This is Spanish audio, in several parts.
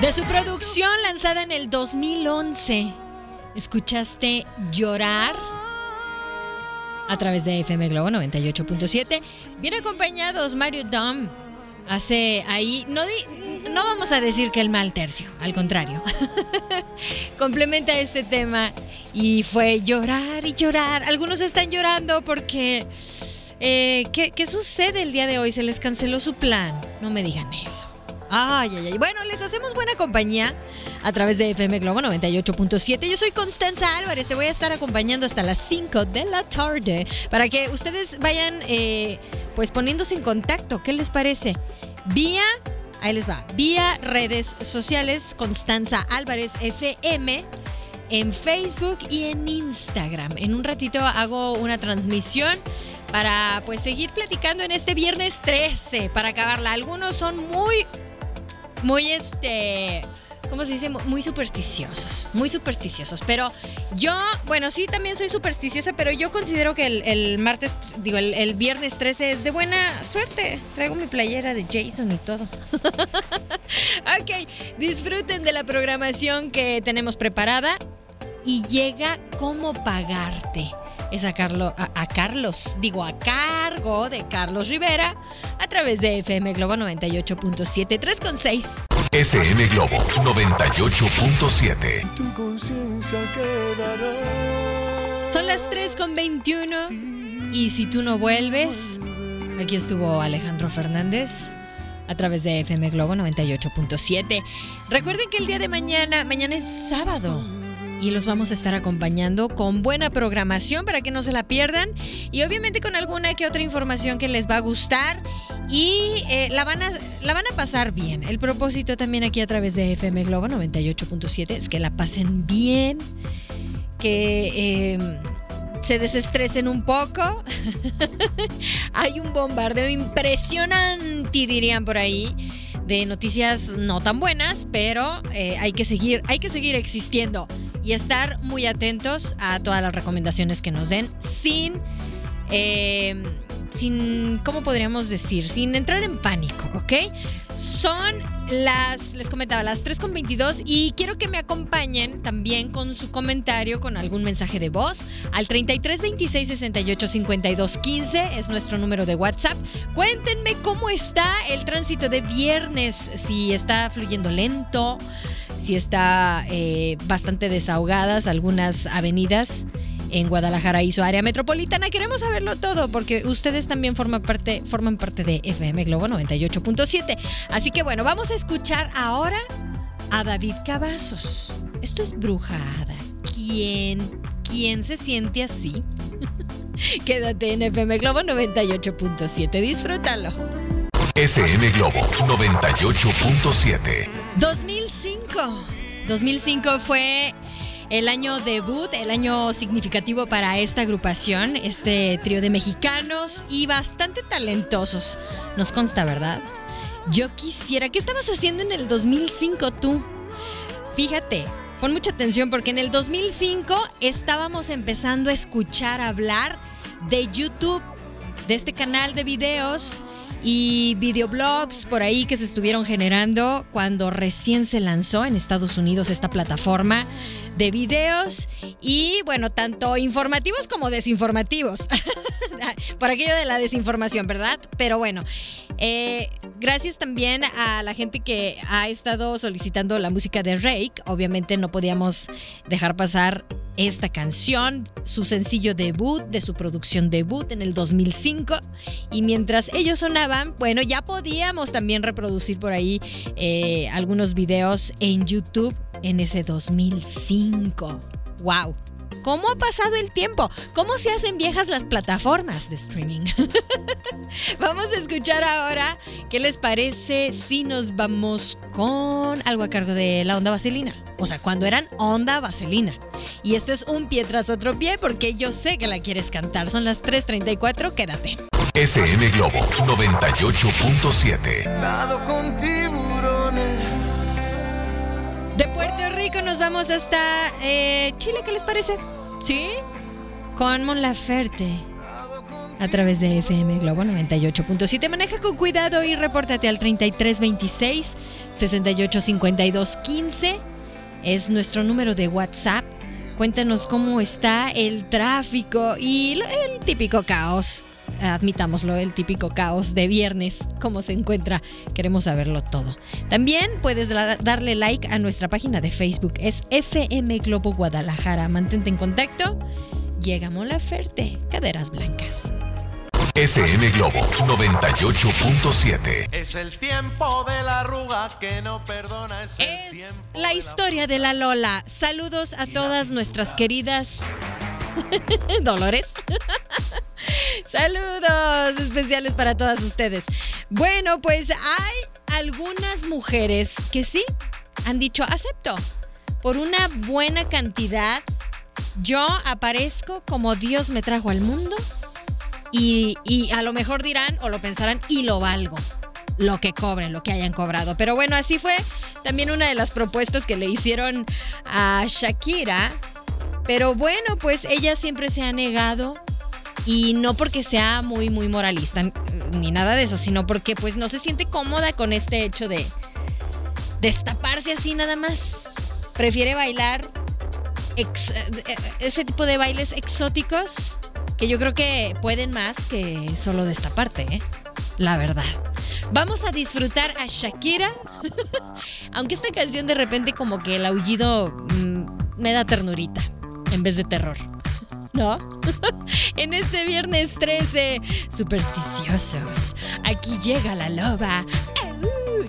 De su producción lanzada en el 2011, ¿escuchaste llorar? A través de FM Globo 98.7. Bien acompañados, Mario Dom. Hace ahí, no, di- no vamos a decir que el mal tercio, al contrario. Complementa este tema y fue llorar y llorar. Algunos están llorando porque... eh, ¿qué, ¿Qué sucede el día de hoy? Se les canceló su plan. No me digan eso. Ay, ay, ay. Bueno, les hacemos buena compañía a través de FM Globo 98.7. Yo soy Constanza Álvarez. Te voy a estar acompañando hasta las 5 de la tarde para que ustedes vayan eh, pues poniéndose en contacto. ¿Qué les parece? Vía, ahí les va, vía redes sociales Constanza Álvarez FM en Facebook y en Instagram. En un ratito hago una transmisión para pues seguir platicando en este viernes 13 para acabarla. Algunos son muy muy este ¿cómo se dice? Muy supersticiosos, muy supersticiosos. Pero yo, bueno, sí, también soy supersticiosa, pero yo considero que el, el martes, digo, el, el viernes 13 es de buena suerte. Traigo mi playera de Jason y todo. ok, disfruten de la programación que tenemos preparada y llega cómo pagarte. Es a, Carlo- a- a Carlos, digo a cargo de Carlos Rivera a través de FM Globo 98.7, 3.6. FM Globo 98.7. Tu conciencia quedará. Son las 3.21 y si tú no vuelves, aquí estuvo Alejandro Fernández a través de FM Globo 98.7. Recuerden que el día de mañana, mañana es sábado. Y los vamos a estar acompañando con buena programación para que no se la pierdan. Y obviamente con alguna que otra información que les va a gustar. Y eh, la, van a, la van a pasar bien. El propósito también aquí a través de FM Globo 98.7 es que la pasen bien. Que eh, se desestresen un poco. Hay un bombardeo impresionante, dirían por ahí, de noticias no tan buenas, pero eh, hay que seguir, hay que seguir existiendo y estar muy atentos a todas las recomendaciones que nos den sin, eh, sin, ¿cómo podríamos decir? Sin entrar en pánico, ¿ok? Son las, les comentaba, las 3.22 y quiero que me acompañen también con su comentario, con algún mensaje de voz al 33 26 68 52 15 es nuestro número de WhatsApp. Cuéntenme cómo está el tránsito de viernes, si está fluyendo lento, si está eh, bastante desahogadas algunas avenidas en Guadalajara y su área metropolitana. Queremos saberlo todo porque ustedes también forman parte, forman parte de FM Globo 98.7. Así que bueno, vamos a escuchar ahora a David Cavazos. Esto es brujada. ¿Quién, quién se siente así? Quédate en FM Globo 98.7. Disfrútalo. FM Globo 98.7. 2005. 2005 fue el año debut, el año significativo para esta agrupación, este trío de mexicanos y bastante talentosos. Nos consta, ¿verdad? Yo quisiera, ¿qué estabas haciendo en el 2005 tú? Fíjate, pon mucha atención porque en el 2005 estábamos empezando a escuchar hablar de YouTube, de este canal de videos y videoblogs por ahí que se estuvieron generando cuando recién se lanzó en Estados Unidos esta plataforma de videos y bueno, tanto informativos como desinformativos. por aquello de la desinformación, ¿verdad? Pero bueno, Eh, gracias también a la gente que ha estado solicitando la música de Rake. Obviamente no podíamos dejar pasar esta canción, su sencillo debut, de su producción debut en el 2005. Y mientras ellos sonaban, bueno, ya podíamos también reproducir por ahí eh, algunos videos en YouTube en ese 2005. ¡Wow! ¿Cómo ha pasado el tiempo? ¿Cómo se hacen viejas las plataformas de streaming? vamos a escuchar ahora qué les parece si nos vamos con algo a cargo de la onda vaselina. O sea, cuando eran onda vaselina. Y esto es un pie tras otro pie porque yo sé que la quieres cantar. Son las 3.34, quédate. FM Globo 98.7. Nos vamos hasta eh, Chile, ¿qué les parece? ¿Sí? Con Mon Laferte. A través de FM Globo 98.7. Maneja con cuidado y repórtate al 3326 685215. Es nuestro número de WhatsApp. Cuéntanos cómo está el tráfico y el típico caos. Admitámoslo, el típico caos de viernes, cómo se encuentra. Queremos saberlo todo. También puedes darle like a nuestra página de Facebook. Es FM Globo Guadalajara. Mantente en contacto. Llega Mola Ferte, caderas blancas. FM Globo 98.7. Es el tiempo de la arruga que no perdona. Es, el Es tiempo la de historia de la Lola. Saludos a todas nuestras queridas Dolores. Saludos especiales para todas ustedes. Bueno, pues hay algunas mujeres que sí han dicho acepto. Por una buena cantidad, yo aparezco como Dios me trajo al mundo y, y a lo mejor dirán o lo pensarán y lo valgo. Lo que cobren, lo que hayan cobrado. Pero bueno, así fue también una de las propuestas que le hicieron a Shakira. Pero bueno, pues ella siempre se ha negado. Y no porque sea muy, muy moralista, ni nada de eso, sino porque pues no se siente cómoda con este hecho de destaparse así nada más. Prefiere bailar ex- eh, ese tipo de bailes exóticos que yo creo que pueden más que solo destaparte, ¿eh? La verdad. Vamos a disfrutar a Shakira. Aunque esta canción de repente como que el aullido mm, me da ternurita en vez de terror. ¿No? en este viernes 13, supersticiosos. Aquí llega la loba.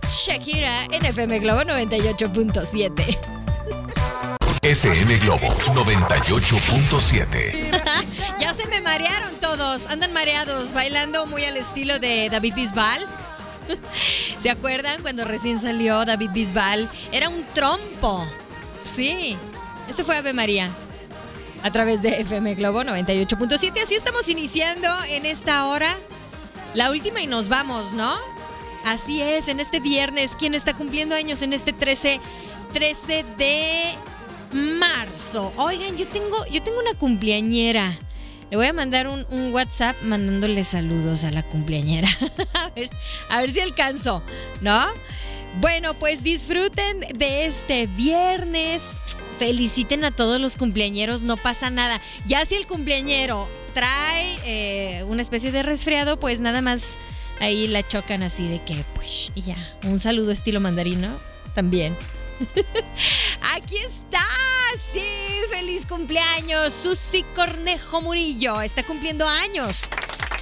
Shakira en FM Globo 98.7. FM Globo 98.7. Ya se me marearon todos. Andan mareados, bailando muy al estilo de David Bisbal. ¿Se acuerdan cuando recién salió David Bisbal? Era un trompo. Sí. Este fue Ave María. A través de FM Globo 98.7. Así estamos iniciando en esta hora. La última y nos vamos, ¿no? Así es, en este viernes. ¿Quién está cumpliendo años en este 13, 13 de marzo? Oigan, yo tengo, yo tengo una cumpleañera. Le voy a mandar un, WhatsApp mandándole saludos a la cumpleañera. a, ver, a ver si alcanzo, ¿no? Bueno, pues disfruten de este viernes. Feliciten a todos los cumpleañeros, no pasa nada. Ya si el cumpleañero trae eh, una especie de resfriado, pues nada más ahí la chocan así de que, pues, y ya. Un saludo estilo mandarino también. Aquí está, sí, feliz cumpleaños, Susi Cornejo Murillo, está cumpliendo años.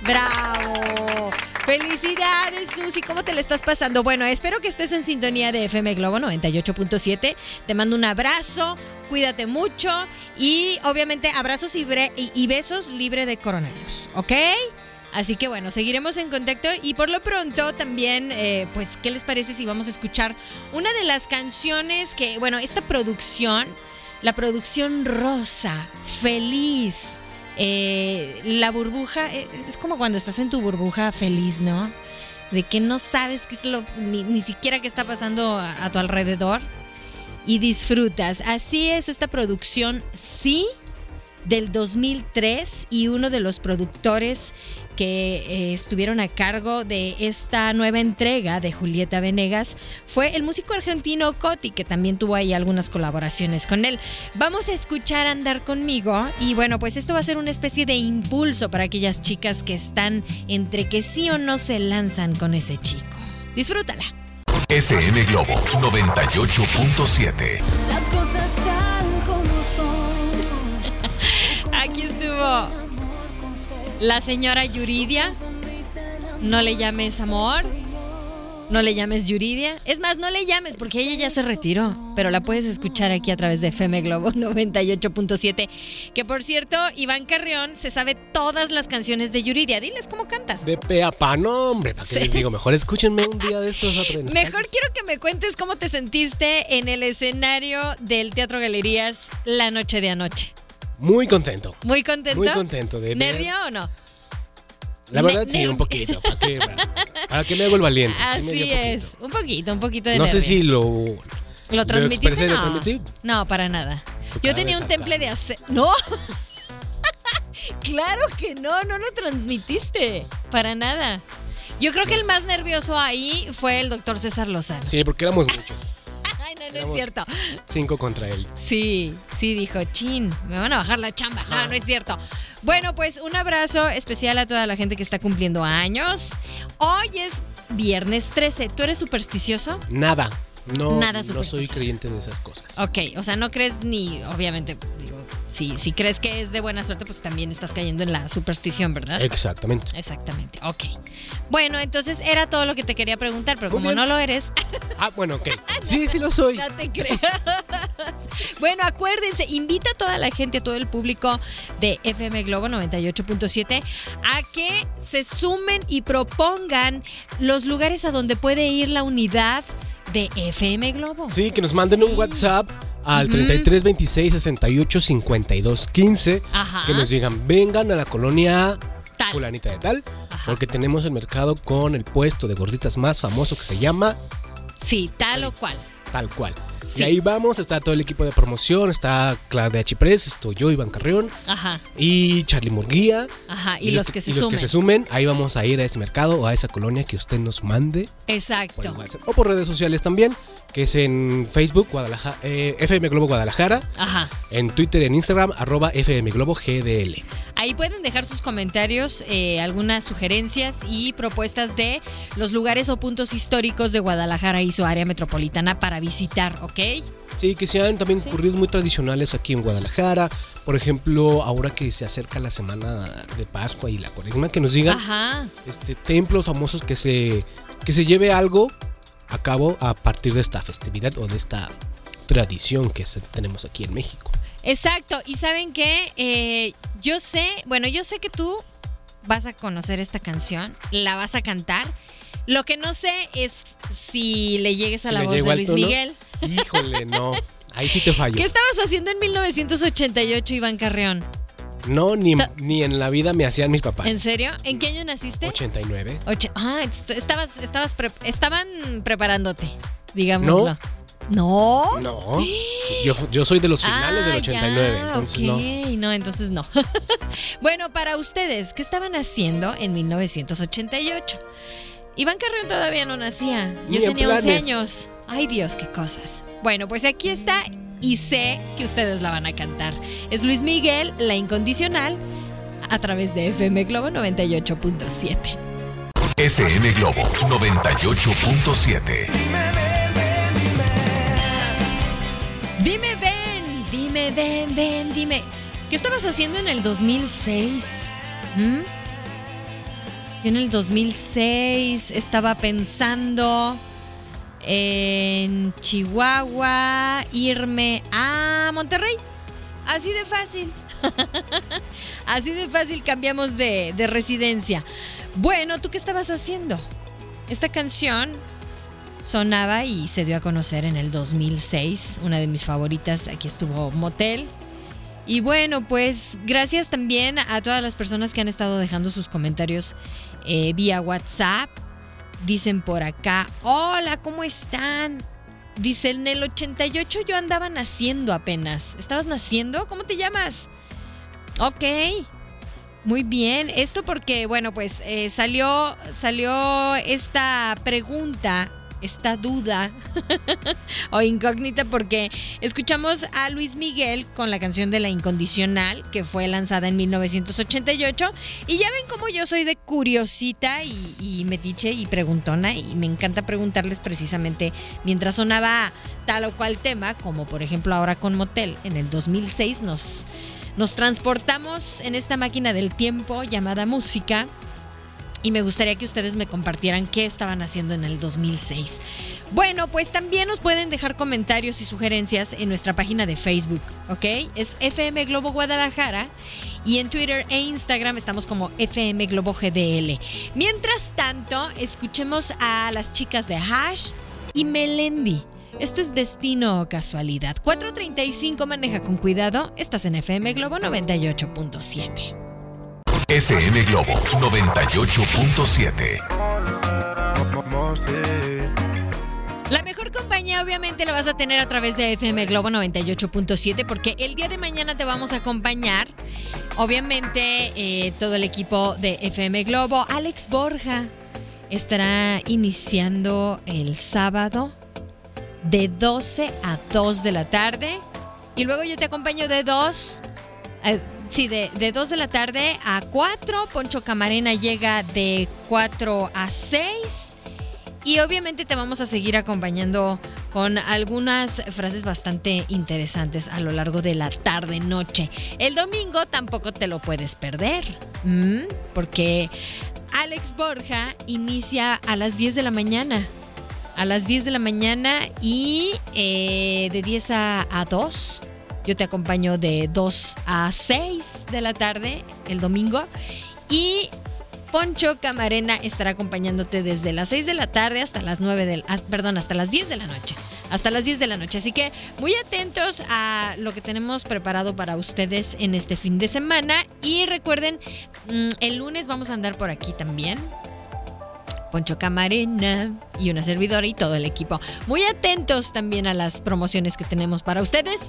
Bravo. Felicidades, Susi. ¿Cómo te la estás pasando? Bueno, espero que estés en sintonía de FM Globo 98.7. Te mando un abrazo, cuídate mucho y obviamente abrazos y, besos libre de coronavirus, ¿ok? Así que bueno, seguiremos en contacto y por lo pronto también, eh, pues, ¿qué les parece si vamos a escuchar una de las canciones que, bueno, esta producción, la producción rosa, feliz, eh, la burbuja, eh, es como cuando estás en tu burbuja feliz, ¿no? De que no sabes qué es lo, ni, siquiera qué está pasando a tu alrededor y disfrutas. Así es esta producción, sí, del 2003 y uno de los productores que eh, estuvieron a cargo de esta nueva entrega de Julieta Venegas fue el músico argentino Coti, que también tuvo ahí algunas colaboraciones con él. Vamos a escuchar Andar conmigo y bueno, pues esto va a ser una especie de impulso para aquellas chicas que están entre que sí o no se lanzan con ese chico. Disfrútala. FM Globo 98.7. Las cosas estuvo la señora Yuridia. No le llames amor. No le llames Yuridia. Es más, no le llames porque ella ya se retiró. Pero la puedes escuchar aquí a través de FM Globo 98.7. Que por cierto, Iván Carrión se sabe todas las canciones de Yuridia. Diles cómo cantas. De pe a pa, no, hombre, ¿para qué Sí. les digo? Mejor escúchenme un día de estos. Mejor quiero que me cuentes cómo te sentiste en el escenario del Teatro Galerías la noche de anoche. Muy contento. ¿Muy contento? Muy contento de ver- ¿Nervio o no? La verdad, Ne- sí, un poquito. ¿Para que me hago el valiente? sí Así poquito. es. Un poquito, un poquito de No sé si lo. ¿Lo transmitiste? lo no. para nada. Yo tenía un temple de hacer. ¡No! claro que no, no lo transmitiste. Para nada. Yo creo que el más nervioso ahí fue el doctor César Lozano. Sí, porque éramos muchos. No, es cierto. Cinco contra él. Sí, sí, dijo, chin, me van a bajar la chamba. No, no es cierto. Bueno, pues un abrazo especial a toda la gente que está cumpliendo años. Hoy es viernes 13. ¿Tú eres supersticioso? Nada. No, Nada no soy creyente de esas cosas. Ok, o sea, no crees ni, obviamente, si, si crees que es de buena suerte, pues también estás cayendo en la superstición, ¿verdad? Exactamente. Exactamente, ok. Bueno, entonces era todo lo que te quería preguntar, pero Muy como bien. no lo eres, Ah, bueno, ok. Sí, sí lo soy. no te creas. Bueno, acuérdense, invita a toda la gente, a todo el público de FM Globo 98.7 a que se sumen y propongan los lugares a donde puede ir la unidad de FM Globo. Sí, que nos manden Sí. un WhatsApp al Ujú. 33 26 68 52 15. Ajá. Que nos digan, vengan a la colonia Tal. fulanita de tal, Ajá. porque tenemos el mercado con el puesto de gorditas más famoso que se llama Sí, tal o cual. tal cual. Sí. Y ahí vamos, está todo el equipo de promoción, está Claudia Chiprés, estoy yo, Iván Carrión Ajá, y Charlie Murguía. ajá. Y, los que se sumen. se sumen, ahí vamos a ir a ese mercado o a esa colonia que usted nos mande Exacto. O por redes sociales también, que es en Facebook, Guadalajara, eh, FM Globo Guadalajara, Ajá. en Twitter, en Instagram, arroba FM Globo GDL. Ahí pueden dejar sus comentarios, eh, algunas sugerencias y propuestas de los lugares o puntos históricos de Guadalajara y su área metropolitana para visitar, ¿ok? Sí, que sean también ocurridos muy tradicionales aquí en Guadalajara. Por ejemplo, ahora que se acerca la semana de Pascua y la cuaresma, que nos digan Ajá. este, templos famosos que se, que se lleve algo a cabo a partir de esta festividad o de esta tradición que tenemos aquí en México. Exacto. Y saben qué, Eh, yo sé, bueno, yo sé que tú vas a conocer esta canción, la vas a cantar. Lo que no sé es si le llegues a Si la voz de Luis. Miguel. Híjole, no. Ahí sí te fallo. ¿Qué estabas haciendo en 1988, Iván Carreón? No, ni, Ta- ni en la vida me hacían mis papás. ¿En serio? ¿En qué año naciste? 89. Oche- ah, est- estabas, estabas pre- estaban preparándote, digámoslo. ¿No? No. Yo, fu- yo soy de los finales del Ah, 89, ya, entonces ok, no. no, entonces no. bueno, para ustedes, ¿qué estaban haciendo en 1988? Iván Carrión todavía no nacía. Yo tenía 11 planes. años. Ay Dios, qué cosas. Bueno, pues aquí está y sé que ustedes la van a cantar. Es Luis Miguel, La Incondicional, a través de FM Globo 98.7. FM Globo 98.7. Dime, ven, dime, ven, ven, dime. ¿Qué estabas haciendo en el 2006? ¿Mm? Yo en el 2006 estaba pensando en Chihuahua, irme a Monterrey. Así de fácil. Así de fácil cambiamos de, de residencia. Bueno, ¿tú qué estabas haciendo? Esta canción sonaba y se dio a conocer en el 2006. Una de mis favoritas, aquí estuvo Motel. Y bueno, pues gracias también a todas las personas que han estado dejando sus comentarios eh, vía WhatsApp. Dicen por acá, hola, ¿cómo están? Dice, en el 88 yo andaba naciendo apenas. ¿Estabas naciendo? ¿Cómo te llamas? Ok. Muy bien. Esto porque, bueno, pues eh, salió, salió esta pregunta, esta duda o incógnita porque escuchamos a Luis Miguel con la canción de La Incondicional que fue lanzada en 1988 y ya ven cómo yo soy de curiosita y, y metiche y preguntona y me encanta preguntarles precisamente mientras sonaba tal o cual tema, como por ejemplo ahora con Motel en el 2006 nos nos transportamos en esta máquina del tiempo llamada música y me gustaría que ustedes me compartieran qué estaban haciendo en el 2006. Bueno, pues también nos pueden dejar comentarios y sugerencias en nuestra página de Facebook, ¿ok? Es FM Globo Guadalajara y en Twitter e Instagram estamos como FM Globo GDL. Mientras tanto, escuchemos a las chicas de Hash y Melendi. Esto es destino o casualidad. 435 maneja con cuidado. Estás en FM Globo 98.7. FM Globo 98.7. La mejor compañía obviamente la vas a tener a través de FM Globo 98.7 porque el día de mañana te vamos a acompañar. Obviamente eh, todo el equipo de FM Globo. Alex Borja estará iniciando el sábado de 12 a 2 de la tarde. Y luego yo te acompaño de 2. eh, sí, de, de 2 de la tarde a 4. Poncho Camarena llega de 4 a 6. Y obviamente te vamos a seguir acompañando con algunas frases bastante interesantes a lo largo de la tarde-noche. El domingo tampoco te lo puedes perder, porque Alex Borja inicia a las 10 de la mañana. A las 10 de la mañana y eh, de 10 a, a 2. Yo te acompaño de 2 a 6 de la tarde el domingo. Y Poncho Camarena estará acompañándote desde las 6 de la tarde hasta las 9 del, ah, perdón, hasta las 10 de la noche. Hasta las 10 de la noche. Así que muy atentos a lo que tenemos preparado para ustedes en este fin de semana. Y recuerden, mm, el lunes vamos a andar por aquí también. Poncho Camarena y una servidora y todo el equipo. Muy atentos también a las promociones que tenemos para ustedes.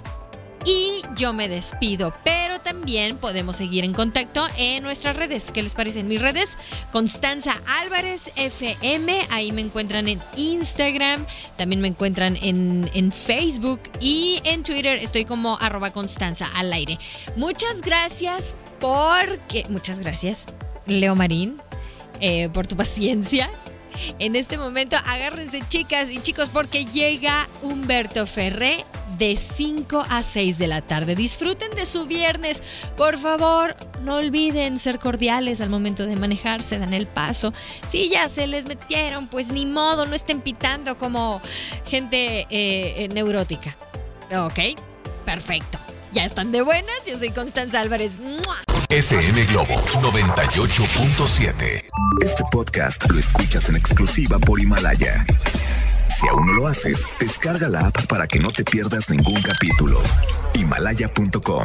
Y yo me despido, pero también podemos seguir en contacto en nuestras redes. ¿Qué les parece? En mis redes, Constanza Álvarez FM, ahí me encuentran en Instagram, también me encuentran en, en Facebook y en Twitter estoy como arroba Constanza al aire. Muchas gracias porque... Muchas gracias, Leo Marín, eh, por tu paciencia. En este momento, agárrense chicas y chicos porque llega Humberto Ferré de 5 a 6 de la tarde. Disfruten de su viernes. Por favor, no olviden ser cordiales al momento de manejar, se dan el paso. Si ya se les metieron, pues ni modo, no estén pitando como gente eh, eh, neurótica. Ok, perfecto. Ya están de buenas. Yo soy Constanza Álvarez. FM Globo 98.7. Este podcast lo escuchas en exclusiva por Himalaya. Si aún no lo haces, descarga la app para que no te pierdas ningún capítulo. Himalaya.com